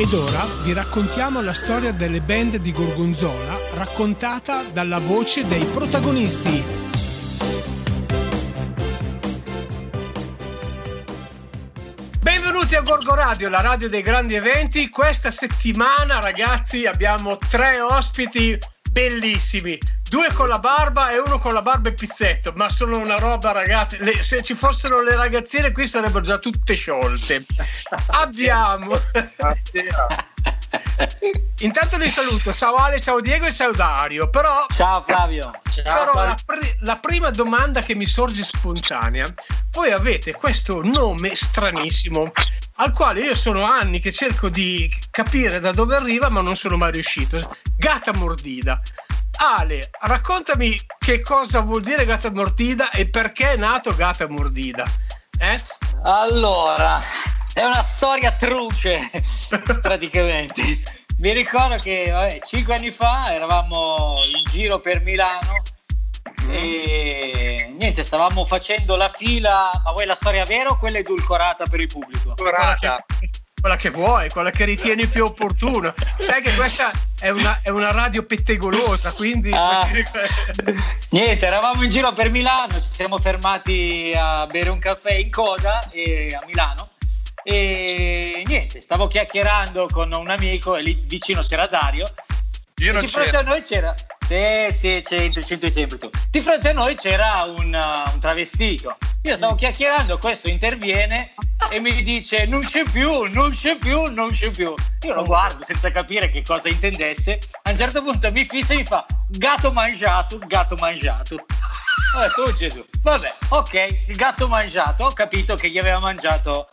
Ed ora vi raccontiamo la storia delle band di Gorgonzola raccontata dalla voce dei protagonisti. Benvenuti a Gorgo Radio, la radio dei grandi eventi. Questa settimana, ragazzi, abbiamo tre ospiti bellissimi. Due con la barba e uno con la barba e pizzetto, ma sono una roba, ragazzi. Le, se ci fossero le ragazzine qui sarebbero già tutte sciolte. Abbiamo. Intanto li saluto, ciao Ale, ciao Diego e ciao Dario. Però, ciao Flavio. Ciao, però la, pr- la, prima domanda che mi sorge spontanea, voi avete questo nome stranissimo al quale io sono anni che cerco di capire da dove arriva ma non sono mai riuscito. Gata mordida. Ale, raccontami che cosa vuol dire gata mordida e perché è nato gata mordida. Eh? Allora, è una storia truce, praticamente. Mi ricordo che vabbè, cinque anni fa eravamo in giro per Milano mm. e niente, stavamo facendo la fila. Ma vuoi la storia vera o quella edulcorata per il pubblico? Edulcorata quella che vuoi, quella che ritieni più opportuna. Sai che questa è una, è una radio pettegolosa, quindi... Ah, niente, eravamo in giro per Milano, ci siamo fermati a bere un caffè in coda e, a Milano e niente, stavo chiacchierando con un amico e lì vicino c'era Dario. Io non di fronte a noi c'era... Sì, sì, c'entri, c'entri sempre tu. Di fronte a noi c'era un, uh, un travestito. Io stavo chiacchierando, questo interviene e mi dice non c'è più, non c'è più, non c'è più. Io lo guardo senza capire che cosa intendesse. A un certo punto mi fissa e mi fa gatto mangiato, gatto mangiato. Ho detto, oh Gesù, vabbè, ok, il gatto mangiato, ho capito che gli aveva mangiato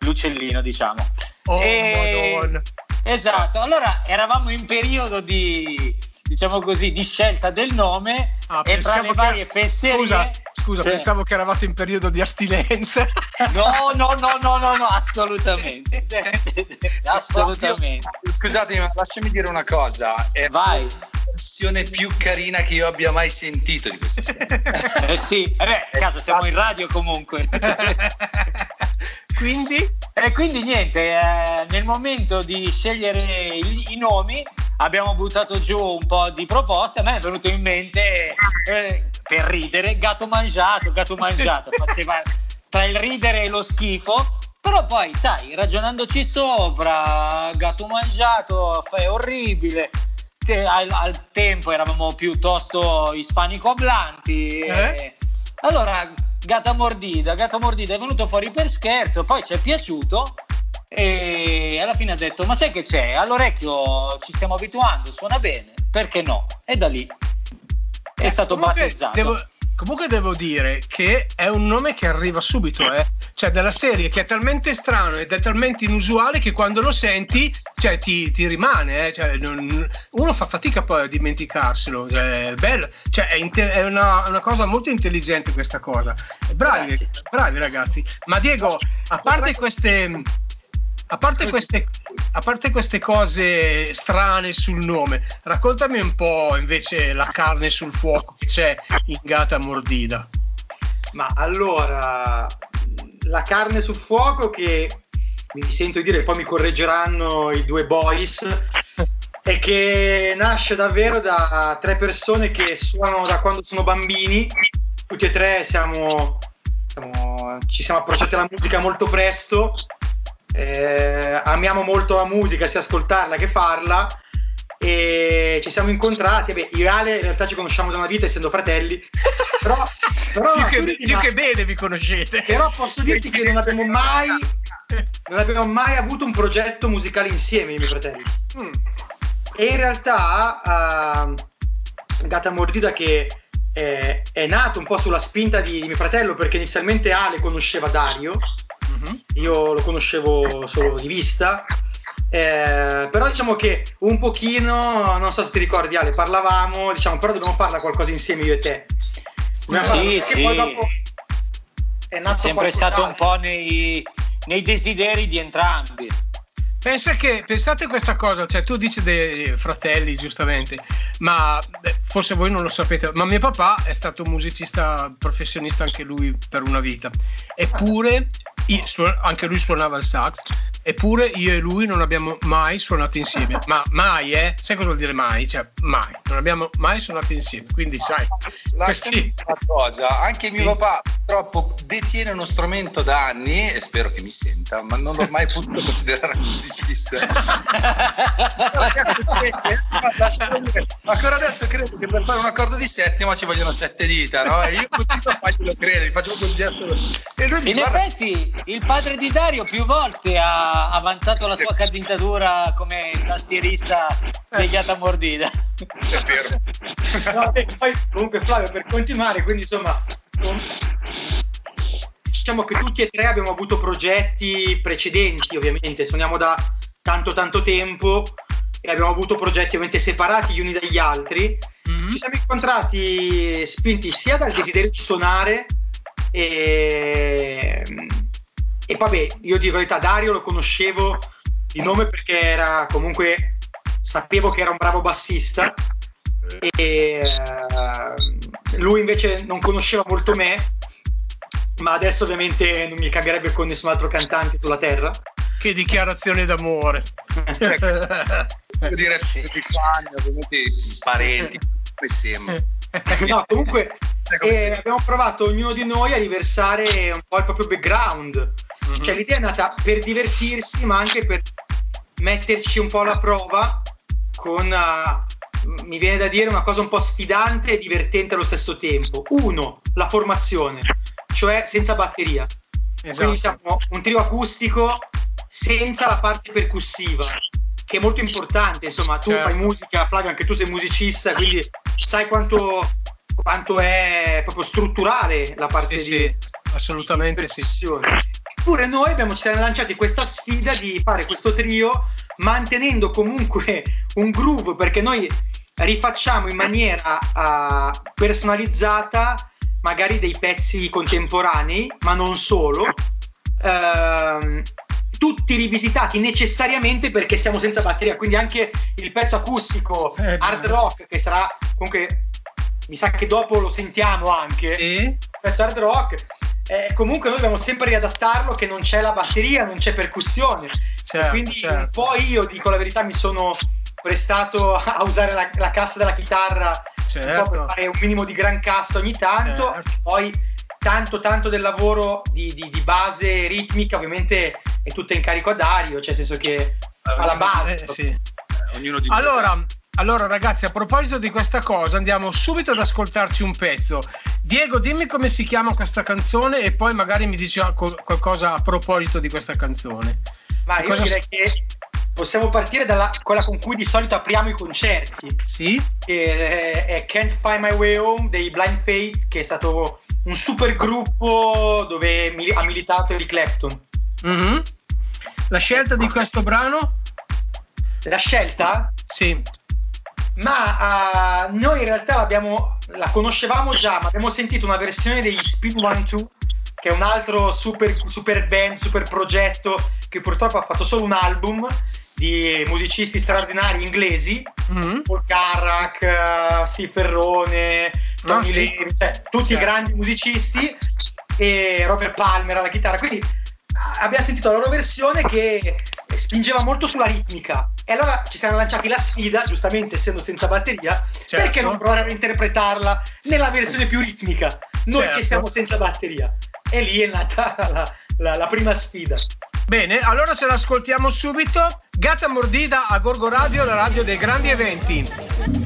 l'uccellino, diciamo. Oh, e... Madonna. Esatto, allora eravamo in periodo di, diciamo così, di scelta del nome ah, e tra le varie che... fesserie... Scusa, scusa sì. pensavo che eravate in periodo di astinenza. No, no, no, no, no, no assolutamente. assolutamente. Scusatemi, ma lasciami dire una cosa. È Vai. la versione più carina che io abbia mai sentito di questa serie. eh sì, beh, caso siamo in radio comunque. quindi? E quindi niente, eh, nel momento di scegliere i, i, nomi abbiamo buttato giù un po' di proposte, a me è venuto in mente eh, per ridere gatto mangiato, gatto mangiato, faceva tra il ridere e lo schifo, però poi sai, ragionandoci sopra, gatto mangiato è orribile, al, al, tempo eravamo piuttosto ispanico-ablanti. Eh? Allora Gata Mordida, Gata Mordida è venuto fuori per scherzo, poi ci è piaciuto e alla fine ha detto ma sai che c'è? All'orecchio ci stiamo abituando, suona bene, perché no? E da lì è eh, stato battezzato. Devo, comunque devo dire che è un nome che arriva subito, eh? cioè della serie che è talmente strano ed è talmente inusuale che quando lo senti cioè, ti, ti, rimane, eh? cioè, non, uno fa fatica poi a dimenticarselo, è bello, cioè, è, inte- è una, una, cosa molto intelligente questa cosa. Bravi, bravi ragazzi. Ma Diego, a parte queste... A parte, queste, a parte, queste, cose strane sul nome, raccontami un po' invece la carne sul fuoco che c'è in Gata Mordida. Ma allora, la carne sul fuoco che mi sento dire, poi mi correggeranno i due boys, è che nasce davvero da tre persone che suonano da quando sono bambini, tutti e tre siamo, siamo ci siamo approcciati alla musica molto presto, eh, amiamo molto la musica, sia ascoltarla che farla e ci siamo incontrati. Beh, io e Ale in realtà ci conosciamo da una vita essendo fratelli, però, però più, che, più che bene vi conoscete. Però posso dirti che non abbiamo mai non abbiamo mai avuto un progetto musicale insieme, i miei fratelli. Mm. E in realtà uh, Gata Mordida che è, è, nato un po' sulla spinta di, di, mio fratello perché inizialmente Ale conosceva Dario, mm-hmm. io lo conoscevo solo di vista. Eh, però diciamo che un pochino, non so se ti ricordi Ale, parlavamo, diciamo, però dobbiamo farla qualcosa insieme io e te. Sì, sì. Poi dopo è nato sempre stato un po' nei, nei desideri di entrambi. Pensa che, pensate questa cosa, cioè tu dici dei fratelli giustamente, ma beh, forse voi non lo sapete, ma mio papà è stato un musicista professionista anche lui per una vita, eppure anche lui suonava il sax, Eppure io e lui non abbiamo mai suonato insieme. Ma mai, eh? Sai cosa vuol dire mai? Cioè, mai. Non abbiamo mai suonato insieme. Quindi, sai. Questi... una cosa, anche mio sì. papà purtroppo detiene uno strumento da anni, e spero che mi senta, ma non l'ho mai potuto considerare musicista. Ancora adesso credo che per fare un accordo di settima ci vogliono sette dita, no? E io lo credo, gli faccio proprio il gesto. E lui mi In guarda... effetti, il padre di Dario più volte ha avanzato la sua candidatura come tastierista degliata mordida. È vero. No, poi, comunque Flavio, per continuare, quindi insomma, diciamo che tutti e tre abbiamo avuto progetti precedenti, ovviamente, suoniamo da tanto tanto tempo e abbiamo avuto progetti ovviamente separati gli uni dagli altri. Mm-hmm. Ci siamo incontrati spinti sia dal desiderio di suonare e e vabbè, io dico la verità, Dario lo conoscevo di nome perché era comunque, sapevo che era un bravo bassista e uh, lui invece non conosceva molto me, ma adesso ovviamente non mi cambierebbe con nessun altro cantante sulla terra. Che dichiarazione d'amore. Devo dire tutti i fan, ovviamente i parenti, come sembra. No, comunque eh, abbiamo provato ognuno di noi a riversare un po' il proprio background Mm-hmm. Cioè l'idea è nata per divertirsi, ma anche per metterci un po' alla prova con, uh, mi viene da dire, una cosa un po' sfidante e divertente allo stesso tempo. Uno, la formazione, cioè senza batteria. Esatto. Quindi siamo un trio acustico senza la parte percussiva, che è molto importante. Insomma, tu certo. fai musica, Flavio, anche tu sei musicista, quindi sai quanto, quanto è proprio strutturale la parte sì, di, sì, assolutamente di sì. Eppure noi abbiamo, ci siamo lanciati questa sfida di fare questo trio mantenendo comunque un groove perché noi rifacciamo in maniera uh, personalizzata magari dei pezzi contemporanei, ma non solo. Uh, tutti rivisitati necessariamente perché siamo senza batteria, quindi anche il pezzo acustico eh, hard rock che sarà comunque mi sa che dopo lo sentiamo anche. Sì. Il pezzo hard rock eh, comunque noi dobbiamo sempre riadattarlo che non c'è la batteria, non c'è percussione. Certo, quindi certo. un po' io, dico la verità, mi sono prestato a usare la, la cassa della chitarra certo. per fare un minimo di gran cassa ogni tanto. Certo. Poi tanto tanto del lavoro di, di, di, base ritmica ovviamente è tutto in carico a Dario, cioè nel senso che alla base. Eh, sì. Ognuno di allora, allora ragazzi, a proposito di questa cosa, andiamo subito ad ascoltarci un pezzo. Diego, dimmi come si chiama questa canzone e poi magari mi dici qualcosa a proposito di questa canzone. Ma io cosa... direi che possiamo partire da quella con cui di solito apriamo i concerti. Sì. Che è Can't Find My Way Home dei Blind Faith, che è stato un super gruppo dove ha militato Eric Clapton. Mm-hmm. La scelta di questo brano? La scelta? Sì ma uh, noi in realtà la conoscevamo già, ma abbiamo sentito una versione degli Speed One 2 che è un altro super, super band, super progetto che purtroppo ha fatto solo un album di musicisti straordinari inglesi, mm-hmm. Paul Carrack, uh, Steve Ferrone, Tony no, sì. cioè, tutti certo. grandi musicisti e Robert Palmer alla chitarra. Quindi abbiamo sentito la loro versione che spingeva molto sulla ritmica e allora ci siamo lanciati la sfida, giustamente essendo senza batteria, certo. perché non provare a interpretarla nella versione più ritmica, noi certo. che siamo senza batteria. E lì è nata la, la, la prima sfida. Bene, allora ce l'ascoltiamo subito. Gatta Mordida a Gorgo Radio, la radio dei grandi eventi.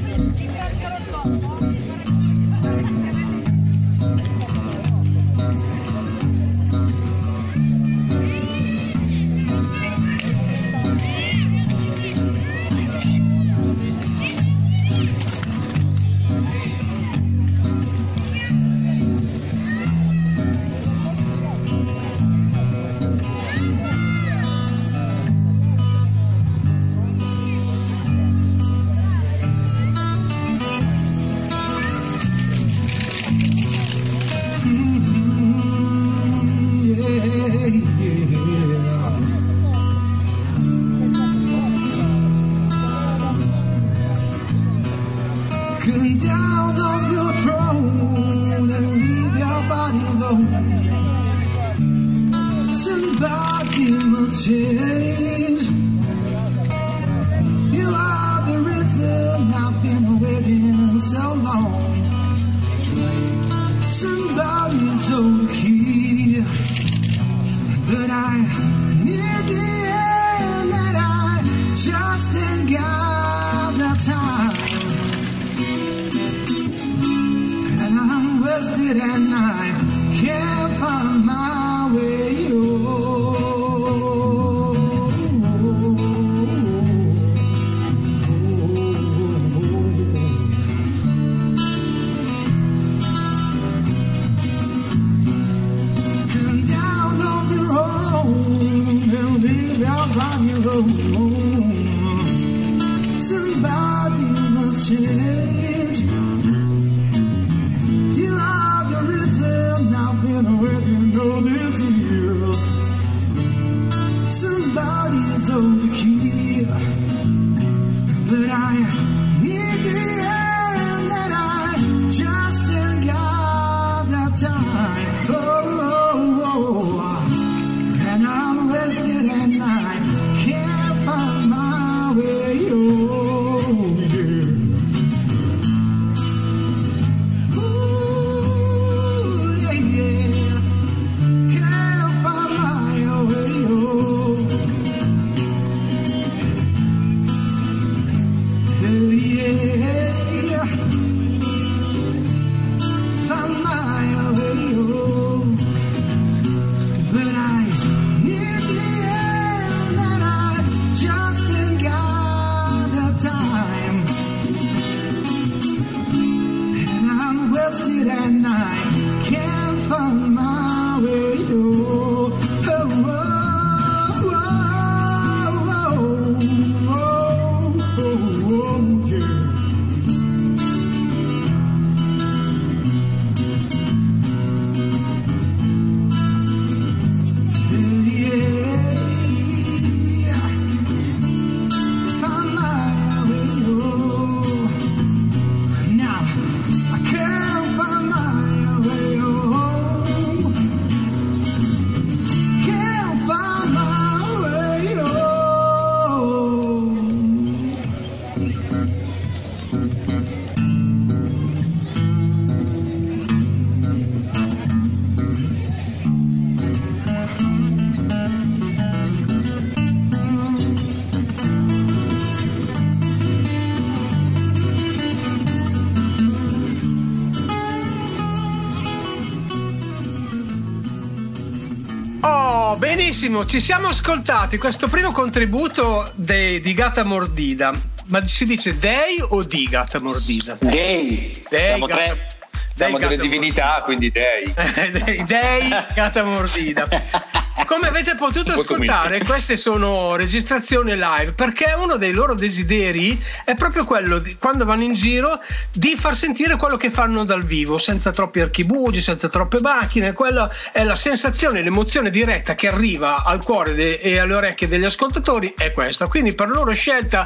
Benissimo, ci siamo ascoltati questo primo contributo de- di Gata Mordida. Ma si dice Dei o di Gata Mordida? Dei, Dei, siamo Gata- tre. Siamo Dei, delle Gata divinità, quindi dei. Dei, dei Gata Mordida. Come avete potuto ascoltare, queste sono registrazioni live perché uno dei loro desideri è proprio quello di, quando vanno in giro di far sentire quello che fanno dal vivo, senza troppi archibugi, senza troppe macchine. Quella è la sensazione, l'emozione diretta che arriva al cuore de- e alle orecchie degli ascoltatori. È questa. Quindi, per loro scelta,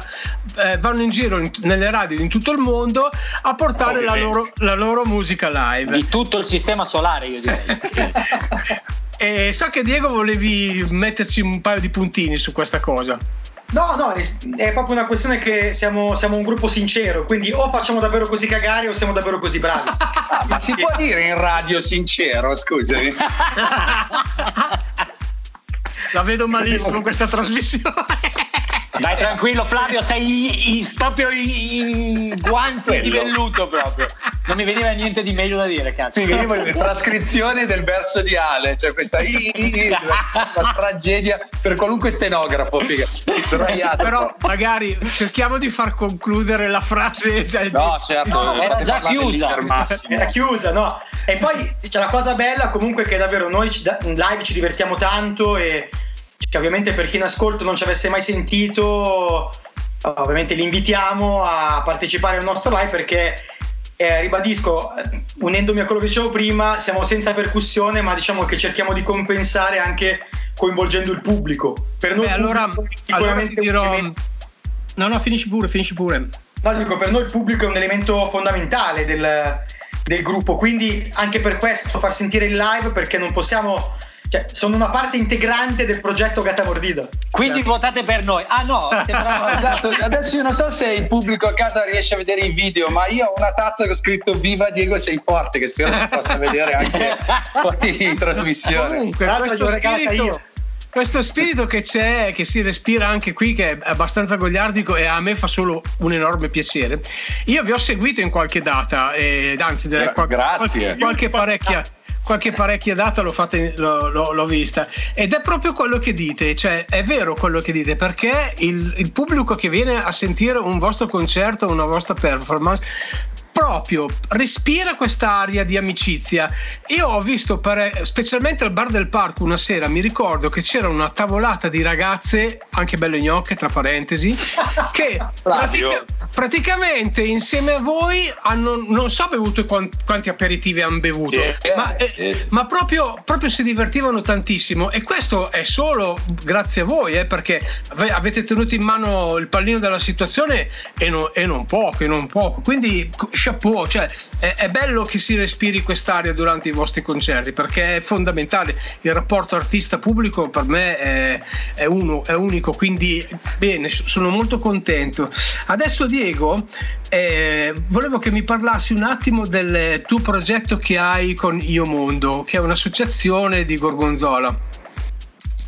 eh, vanno in giro in- nelle radio in tutto il mondo a portare la loro, la loro musica live. Di tutto il sistema solare, io direi. E so che Diego volevi metterci un paio di puntini su questa cosa. No, no, è, è proprio una questione che siamo, siamo un gruppo sincero, quindi o facciamo davvero così cagare o siamo davvero così bravi. Ma si può dire in radio sincero, scusami. La vedo malissimo questa trasmissione. Dai tranquillo Flavio, sei in- proprio in, in guanti di Quello. velluto proprio. Non mi veniva niente di meglio da dire, cazzo. Sì, io voglio trascrizione del verso di Ale, cioè questa i- i- la tragedia per qualunque stenografo. figa. Sdraiato. Però magari cerchiamo di far concludere la frase. Cioè, No, certo, No, era già chiusa. Era chiusa, no? E poi c'è la cosa bella comunque che davvero noi ci- in live ci divertiamo tanto e cioè, ovviamente per chi in ascolto non ci avesse mai sentito, ovviamente li invitiamo a partecipare al nostro live perché eh, ribadisco, eh, unendomi a quello che dicevo prima, siamo senza percussione, ma diciamo che cerchiamo di compensare anche coinvolgendo il pubblico. Per noi Beh, allora, allora sicuramente ti dirò. No, no, finisci pure, finisci pure. No, dico, per noi il pubblico è un elemento fondamentale del, del gruppo, quindi anche per questo far sentire il live perché non possiamo cioè, sono una parte integrante del progetto Gatta Mordida. Quindi votate per noi. Ah no, sembrava Esatto, adesso io non so se il pubblico a casa riesce a vedere i video, ma io ho una tazza che ho scritto Viva Diego sei forte, che spero si possa vedere anche poi in trasmissione. Comunque, questo spirito, io. questo spirito che c'è, che si respira anche qui, che è abbastanza gogliardico e a me fa solo un enorme piacere. Io vi ho seguito in qualche data, eh, anzi direi Gra- qual- grazie. qualche, qualche parecchia. Qualche parecchia data l'ho, fatta l'ho, l'ho- l'ho vista. Ed è proprio quello che dite, cioè è vero quello che dite perché il, il pubblico che viene a sentire un vostro concerto, una vostra performance proprio respira quest'aria di amicizia. Io ho visto, pare- specialmente al bar del parco, una sera mi ricordo che c'era una tavolata di ragazze, anche belle gnocche, tra parentesi, che pratica- praticamente insieme a voi hanno, non so bevuto quan- quanti aperitivi hanno bevuto, Sì, ma, eh, sì, sì. ma proprio, proprio si divertivano tantissimo. E questo è solo grazie a voi, eh, perché ave- avete tenuto in mano il pallino della situazione e, no- e non poco, e non poco. Quindi chapeau, cioè, è, è bello che si respiri quest'aria durante i vostri concerti perché è fondamentale. Il rapporto artista-pubblico per me è, è uno, è unico, quindi bene, sono molto contento. Adesso Diego, eh, volevo che mi parlassi un attimo del tuo progetto che hai con Io Mondo, che è un'associazione di Gorgonzola.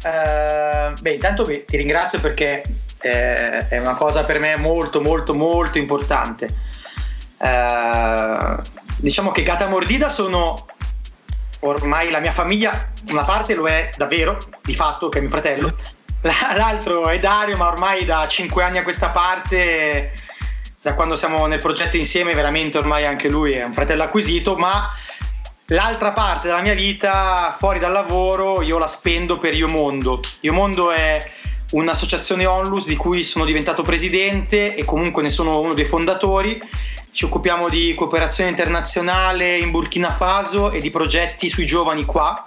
Eh, beh, intanto ti ringrazio perché eh, è una cosa per me molto, molto, molto importante. Eh, diciamo che Gata Mordida sono ormai la mia famiglia, una parte lo è davvero, di fatto, che è mio fratello, La- l'altro è Dario, ma ormai da 5 anni a questa parte, da quando siamo nel progetto insieme, veramente ormai anche lui è un fratello acquisito, ma L'altra parte della mia vita, fuori dal lavoro, io la spendo per Io Mondo. Io Mondo è un'associazione onlus di cui sono diventato presidente e comunque ne sono uno dei fondatori. Ci occupiamo di cooperazione internazionale in Burkina Faso e di progetti sui giovani qua.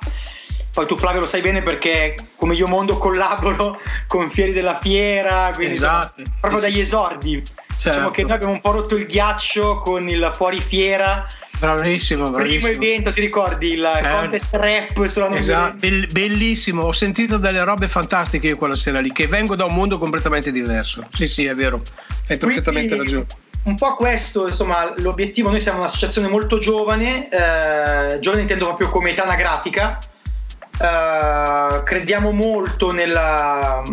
Poi tu Flavio lo sai bene perché come Io Mondo collaboro con Fieri della Fiera, quindi Esatto. proprio dagli esordi. Diciamo Certo. che noi abbiamo un po' rotto il ghiaccio con il Fuori Fiera Bravissimo, primo bravissimo. evento, ti ricordi il Certo. contest rap sulla Esatto, bellissimo, ho sentito delle robe fantastiche io quella sera lì, che vengo da un mondo completamente diverso. Sì, sì, è vero, hai perfettamente Quindi, ragione. Un po' questo, insomma, l'obiettivo, noi siamo un'associazione molto giovane, eh, giovane intendo proprio come età anagrafica, eh, crediamo molto nella-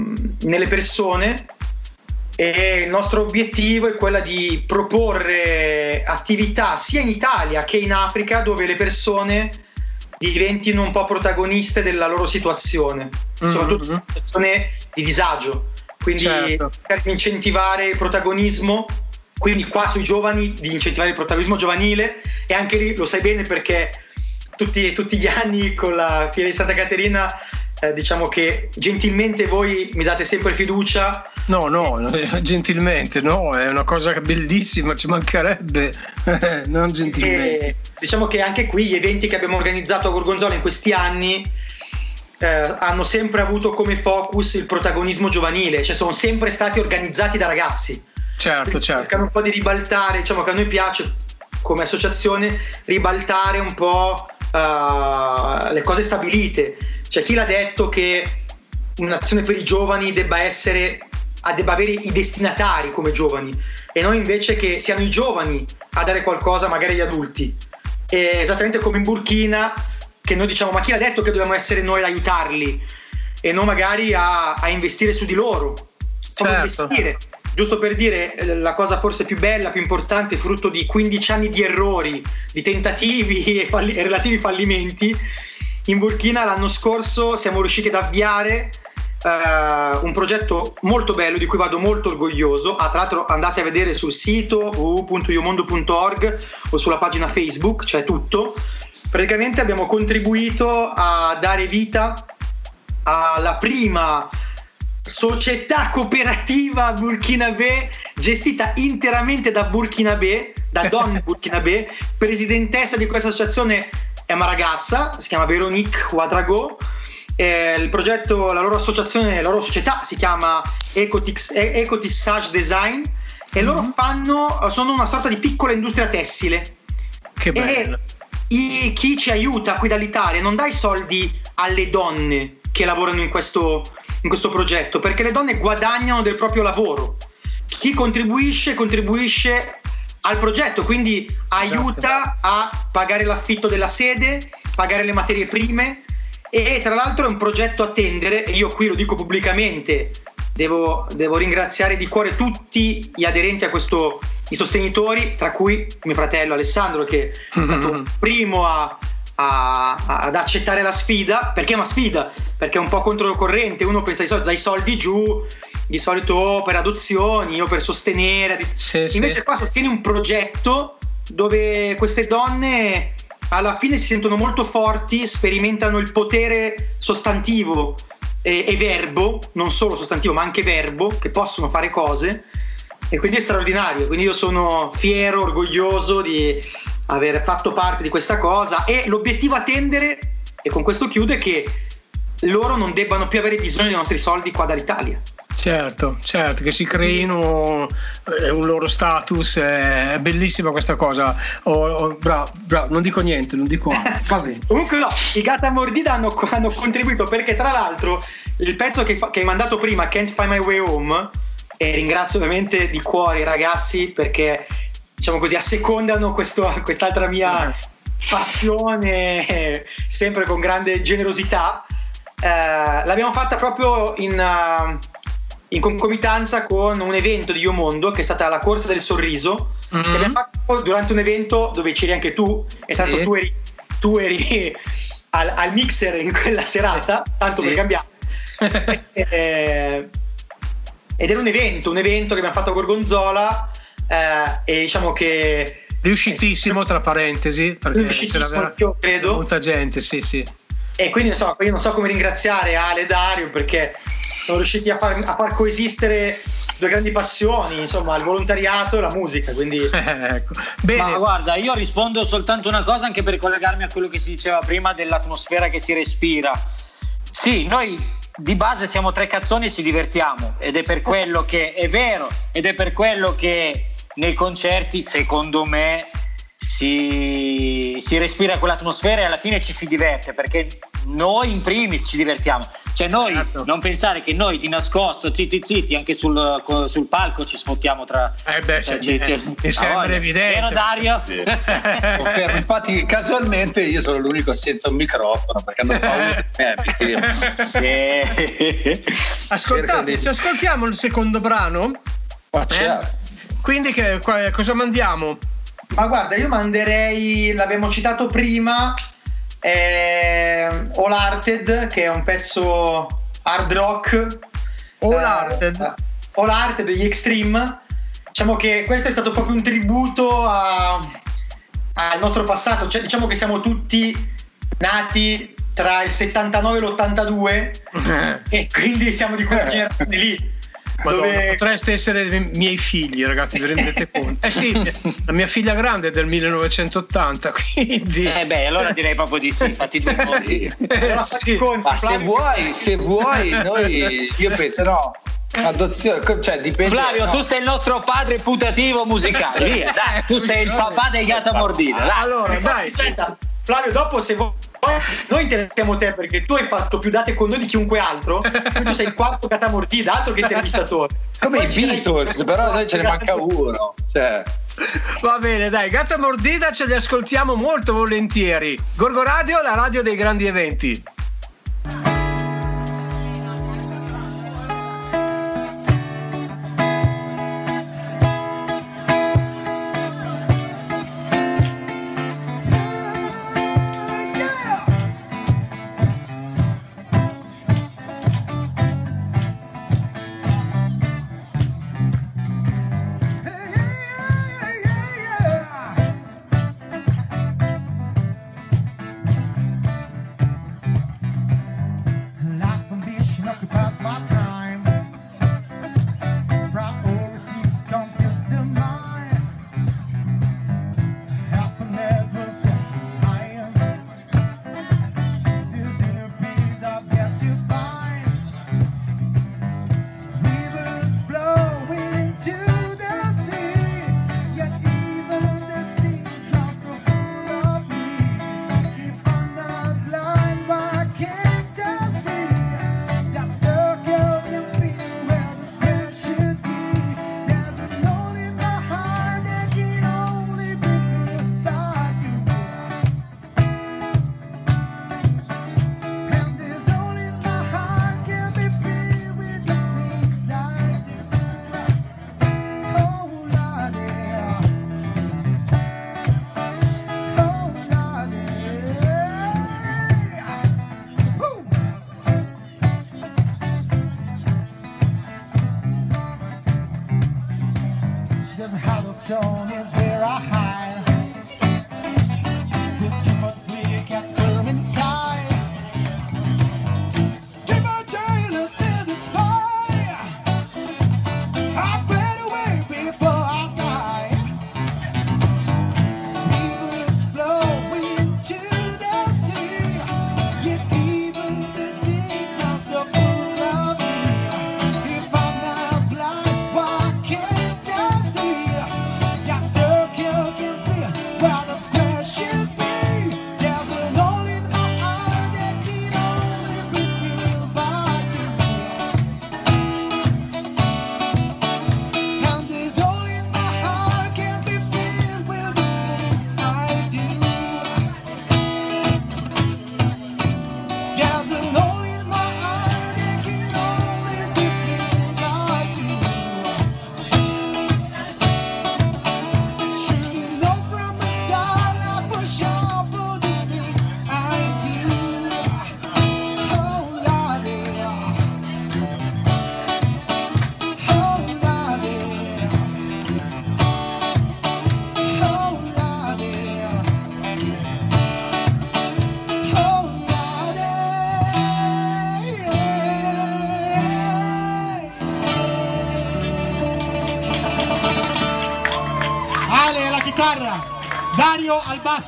nelle persone e il nostro obiettivo è quello di proporre attività sia in Italia che in Africa dove le persone diventino un po' protagoniste della loro situazione, Mhm. soprattutto in una situazione di disagio. Quindi Certo. per incentivare il protagonismo, quindi qua sui giovani di incentivare il protagonismo giovanile e anche lì lo sai bene perché tutti, tutti gli anni con la Fiera di Santa Caterina eh, diciamo che gentilmente voi mi date sempre fiducia No, no, gentilmente, no, è una cosa bellissima, ci mancherebbe, non gentilmente. E diciamo che anche qui gli eventi che abbiamo organizzato a Gorgonzola in questi anni eh, hanno sempre avuto come focus il protagonismo giovanile, cioè sono sempre stati organizzati da ragazzi. Certo, Quindi certo. Cercano un po' di ribaltare, diciamo che a noi piace come associazione ribaltare un po' eh, le cose stabilite. C'è chi l'ha detto che un'azione per i giovani debba essere debba avere i destinatari come giovani e noi invece che siano i giovani a dare qualcosa magari agli adulti. E esattamente come in Burkina che noi diciamo ma chi l'ha detto che dobbiamo essere noi ad aiutarli e non magari a, a investire su di loro. Certo. investire. Giusto per dire eh, la cosa forse più bella, più importante, frutto di 15 anni di errori, di tentativi e, falli- e relativi fallimenti, in Burkina l'anno scorso siamo riusciti ad avviare eh, un progetto molto bello di cui vado molto orgoglioso. Ah, tra l'altro andate a vedere sul sito www.iomondo.org o sulla pagina Facebook, c'è tutto. Praticamente abbiamo contribuito a dare vita alla prima società cooperativa burkinabè gestita interamente da burkinabè, da donne burkinabè. Presidentessa di questa associazione è una ragazza, si chiama Veronique Ouadrago. Eh, il progetto, la loro associazione, la loro società si chiama Ecotix, Ecotissage Design e loro fanno, sono una sorta di piccola industria tessile Che bello. e i- chi ci aiuta qui dall'Italia non dà i soldi alle donne che lavorano in questo, in questo progetto, perché le donne guadagnano del proprio lavoro. Chi contribuisce, contribuisce al progetto, quindi aiuta a pagare l'affitto della sede, pagare le materie prime e tra l'altro è un progetto a tendere, e io qui lo dico pubblicamente, devo, devo ringraziare di cuore tutti gli aderenti a questo, i sostenitori, tra cui mio fratello Alessandro che è stato primo a, a- ad accettare la sfida, perché è una sfida, perché è un po' controcorrente, uno pensa di solito dai soldi giù, di solito o per adozioni o per sostenere, Sì, sì. invece qua sostieni un progetto dove queste donne alla fine si sentono molto forti, sperimentano il potere sostantivo e, e verbo, non solo sostantivo ma anche verbo, che possono fare cose e quindi è straordinario. Quindi io sono fiero, orgoglioso di aver fatto parte di questa cosa e l'obiettivo a tendere, e con questo chiude, è che loro non debbano più avere bisogno dei nostri soldi qua dall'Italia. Certo, certo, che si creino eh, un loro status, è bellissima questa cosa. Oh, oh, bravo, bravo, non dico niente, non dico altro. Comunque no, i Gata Mordida hanno, hanno contribuito perché tra l'altro il pezzo che, che hai mandato prima, Can't Find My Way Home, e ringrazio ovviamente di cuore i ragazzi perché diciamo così assecondano questo- quest'altra mia passione eh, sempre con grande generosità. Eh, l'abbiamo fatta proprio in, eh, in concomitanza con un evento di Io Mondo che è stata la corsa del sorriso Mhm. che abbiamo fatto durante un evento dove c'eri anche tu e Sì. tanto tu eri, tu eri al, al mixer in quella serata tanto Sì. per cambiare Eh, ed era un evento un evento che abbiamo fatto a Gorgonzola eh, e diciamo che Riuscitissimo, tra parentesi, perché Riuscitissimo, io credo. molta gente, sì, sì. E quindi insomma, io non so come ringraziare Ale e Dario perché sono riusciti a far, a far coesistere due grandi passioni, insomma, il volontariato e la musica. Quindi ecco. Bene, Ma guarda, io rispondo soltanto una cosa anche per collegarmi a quello che si diceva prima dell'atmosfera che si respira. Sì, noi di base siamo tre cazzoni e ci divertiamo ed è per quello che è vero ed è per quello che nei concerti, secondo me, si, si respira quell'atmosfera e alla fine ci si diverte perché noi in primis ci divertiamo. Cioè noi Certo. non pensare che noi di nascosto, zitti zitti, anche sul, sul palco ci sfottiamo tra... Eh beh, cioè, sì, ci- eh, ci- mi sembra evidente. Vero Dario? Confermo. Infatti, casualmente io sono l'unico senza un microfono perché hanno paura di. Sì. Ascoltate, ci ascoltiamo il secondo brano? Ma certo. Quindi che, cosa mandiamo? Ma guarda, io manderei, l'abbiamo citato prima, eh, All Hearted, che è un pezzo hard rock. All eh, Hearted? All Hearted degli Extreme. Diciamo che questo è stato proprio un tributo a- al nostro passato. Cioè, diciamo che siamo tutti nati tra il 79 e l'82 Eh, e quindi siamo di quella generazione lì. Madonna, dove potreste essere i miei figli, ragazzi, vi rendete conto? Eh sì, la mia figlia grande è del 1980, quindi... Eh beh, allora direi proprio di sì, fatti due conti. Eh, sì. Ma se vuoi, se vuoi, noi, io penso no. Adozione, cioè dipende. Flavio, no. tu sei il nostro padre putativo musicale, via, dai, tu sei il papà dei Gata Mordida, dai. Allora, dai, Aspetta, Flavio, dopo se vuoi, noi intervistiamo te perché tu hai fatto più date con noi di chiunque altro. quindi tu sei il quarto catamordida, altro che intervistatore. Come i Poi Beatles, però noi ce ne manca uno. Cioè, va bene, dai, Gatta Mordida ce li ascoltiamo molto volentieri. Gorgo Radio, la radio dei grandi eventi.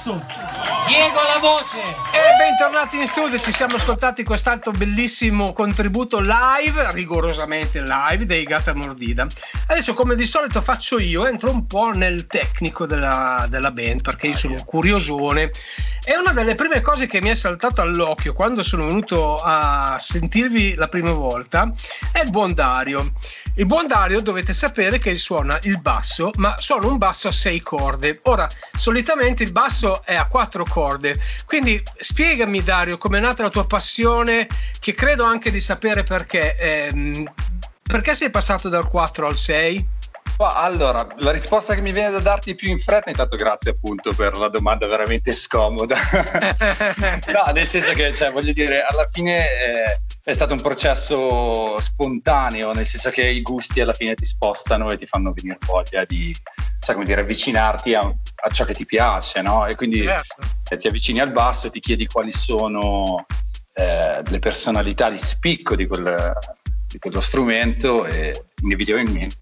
Diego al basso. Diego alla voce. E bentornati in studio, ci siamo ascoltati quest'altro bellissimo contributo live, rigorosamente live, dei Gata Mordida. Adesso come di solito faccio io, entro un po' nel tecnico della, della band perché io sono curiosone e una delle prime cose che mi è saltato all'occhio quando sono venuto a sentirvi la prima volta è il buon Dario. Il buon Dario dovete sapere che suona il basso, ma suona un basso a sei corde. Ora, solitamente il basso è a quattro corde, quindi spiegami Dario com'è nata la tua passione, che credo anche di sapere perché. Ehm, perché sei passato dal 4 al 6? Ma Allora, la risposta che mi viene da darti più in fretta, intanto grazie appunto per la domanda veramente scomoda. no, nel senso che, cioè, voglio dire, alla fine eh, è stato un processo spontaneo, nel senso che i gusti alla fine ti spostano e ti fanno venire voglia di, sai come dire, avvicinarti a, a ciò che ti piace, no? E quindi Certo. ti avvicini al basso e ti chiedi quali sono eh, le personalità di spicco di, quel- di quello strumento e inevitabilmente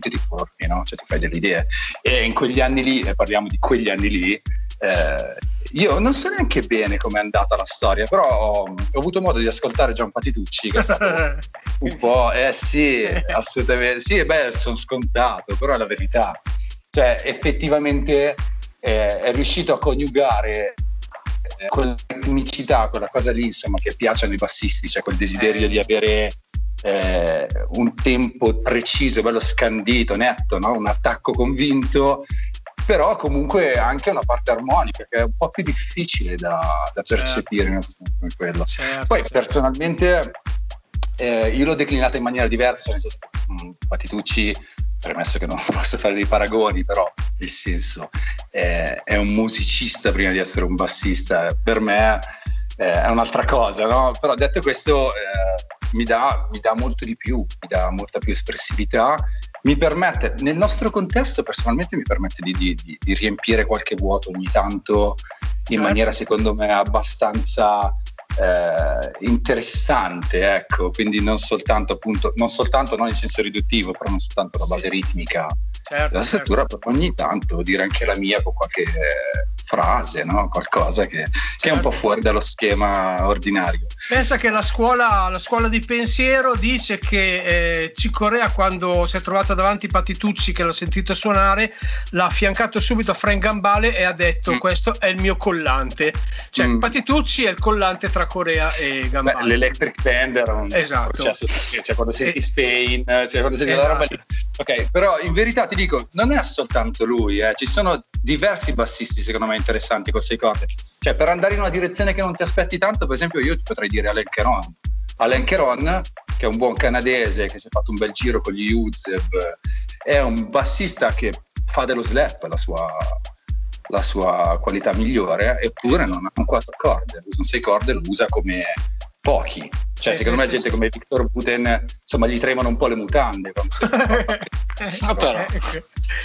ti formi, no? cioè ti fai delle idee. E in quegli anni lì, e parliamo di quegli anni lì, eh, io non so neanche bene com'è andata la storia, però ho, ho avuto modo di ascoltare Gian Patitucci, che è stato un po', eh sì, assolutamente, sì, beh, sono scontato, però è la verità. Cioè, effettivamente eh, è riuscito a coniugare eh, quella tecnicità, quella cosa lì, insomma, che piacciono ai bassisti, cioè quel desiderio Eh. di avere eh, un tempo preciso, bello scandito, netto, no? un attacco convinto, però comunque anche una parte armonica che è un po' più difficile da, da Certo. percepire in una situazione come quello. Certo, Poi certo. personalmente eh, io l'ho declinata in maniera diversa, nel senso, mh, Patitucci, premesso che non posso fare dei paragoni, però nel senso eh, è un musicista prima di essere un bassista, per me eh, è un'altra cosa, no? Però detto questo eh, mi, dà, mi dà molto di più, mi dà molta più espressività, mi permette, nel nostro contesto personalmente mi permette di, di- di- di riempire qualche vuoto ogni tanto in Certo. maniera secondo me abbastanza eh, interessante, ecco, quindi non soltanto appunto, non soltanto non in senso riduttivo, però non soltanto la base ritmica certo, certo. struttura, però ogni tanto dire anche la mia con qualche eh, frase, no? qualcosa che, che è un po' fuori dallo schema ordinario. Pensa che la scuola, la scuola di pensiero dice che eh, Cicorea quando si è trovato davanti Patitucci che l'ha sentito suonare l'ha affiancato subito a Frank Gambale e ha detto Mm. questo è il mio collante cioè Mm. Patitucci è il collante tra Corea e Beh, Gambale l'Electric Band era un Esatto. processo, cioè quando senti Eh. Spain, cioè quando senti la roba lì. Esatto. Ok, però in verità ti dico, non è soltanto lui, eh, ci sono diversi bassisti secondo me interessanti con sei corde. Cioè per andare in una direzione che non ti aspetti tanto, per esempio io ti potrei dire Alain Keron. Alain Keron, che è un buon canadese che si è fatto un bel giro con gli Uzeb, è un bassista che fa dello slap la sua, la sua qualità migliore, eppure non ha un quattro corde, usa un sei corde, lo usa come pochi. Cioè, Sì, secondo sì, me sì, gente come Victor Buten, insomma, gli tremano un po' le mutande quando Ah, però.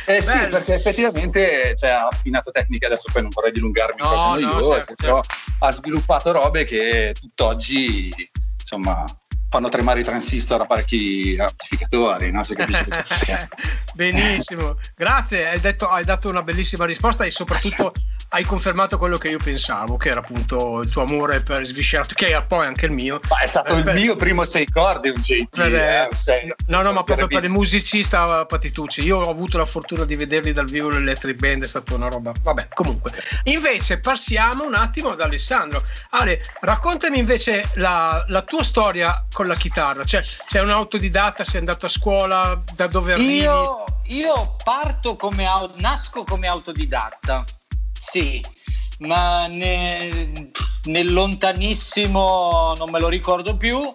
Eh sì, Bello. perché effettivamente cioè, ha affinato tecniche, adesso poi non vorrei dilungarmi No, no, noiose, certo, però certo. ha sviluppato robe che tutt'oggi insomma fanno tremare i transistor a parecchi amplificatori, no? Se capisci cosa intendo. Benissimo, grazie, hai, detto- hai dato una bellissima risposta e soprattutto hai confermato quello che io pensavo, che era appunto il tuo amore per Sviscerato, che è poi anche il mio. Ma è stato il Per- mio primo sei corde, un JT. per, eh, eh, sei- no, no, ma proprio per il musicista Patitucci. Io ho avuto la fortuna di vederli dal vivo l'Electric Band, è stata una roba. Vabbè, comunque. Invece, passiamo un attimo ad Alessandro. Ale, raccontami invece la, la tua storia con la chitarra. Cioè, sei un autodidatta, sei andato a scuola, da dove arrivi? Io, io parto come nasco come autodidatta, sì, ma ne- nel lontanissimo non me lo ricordo più.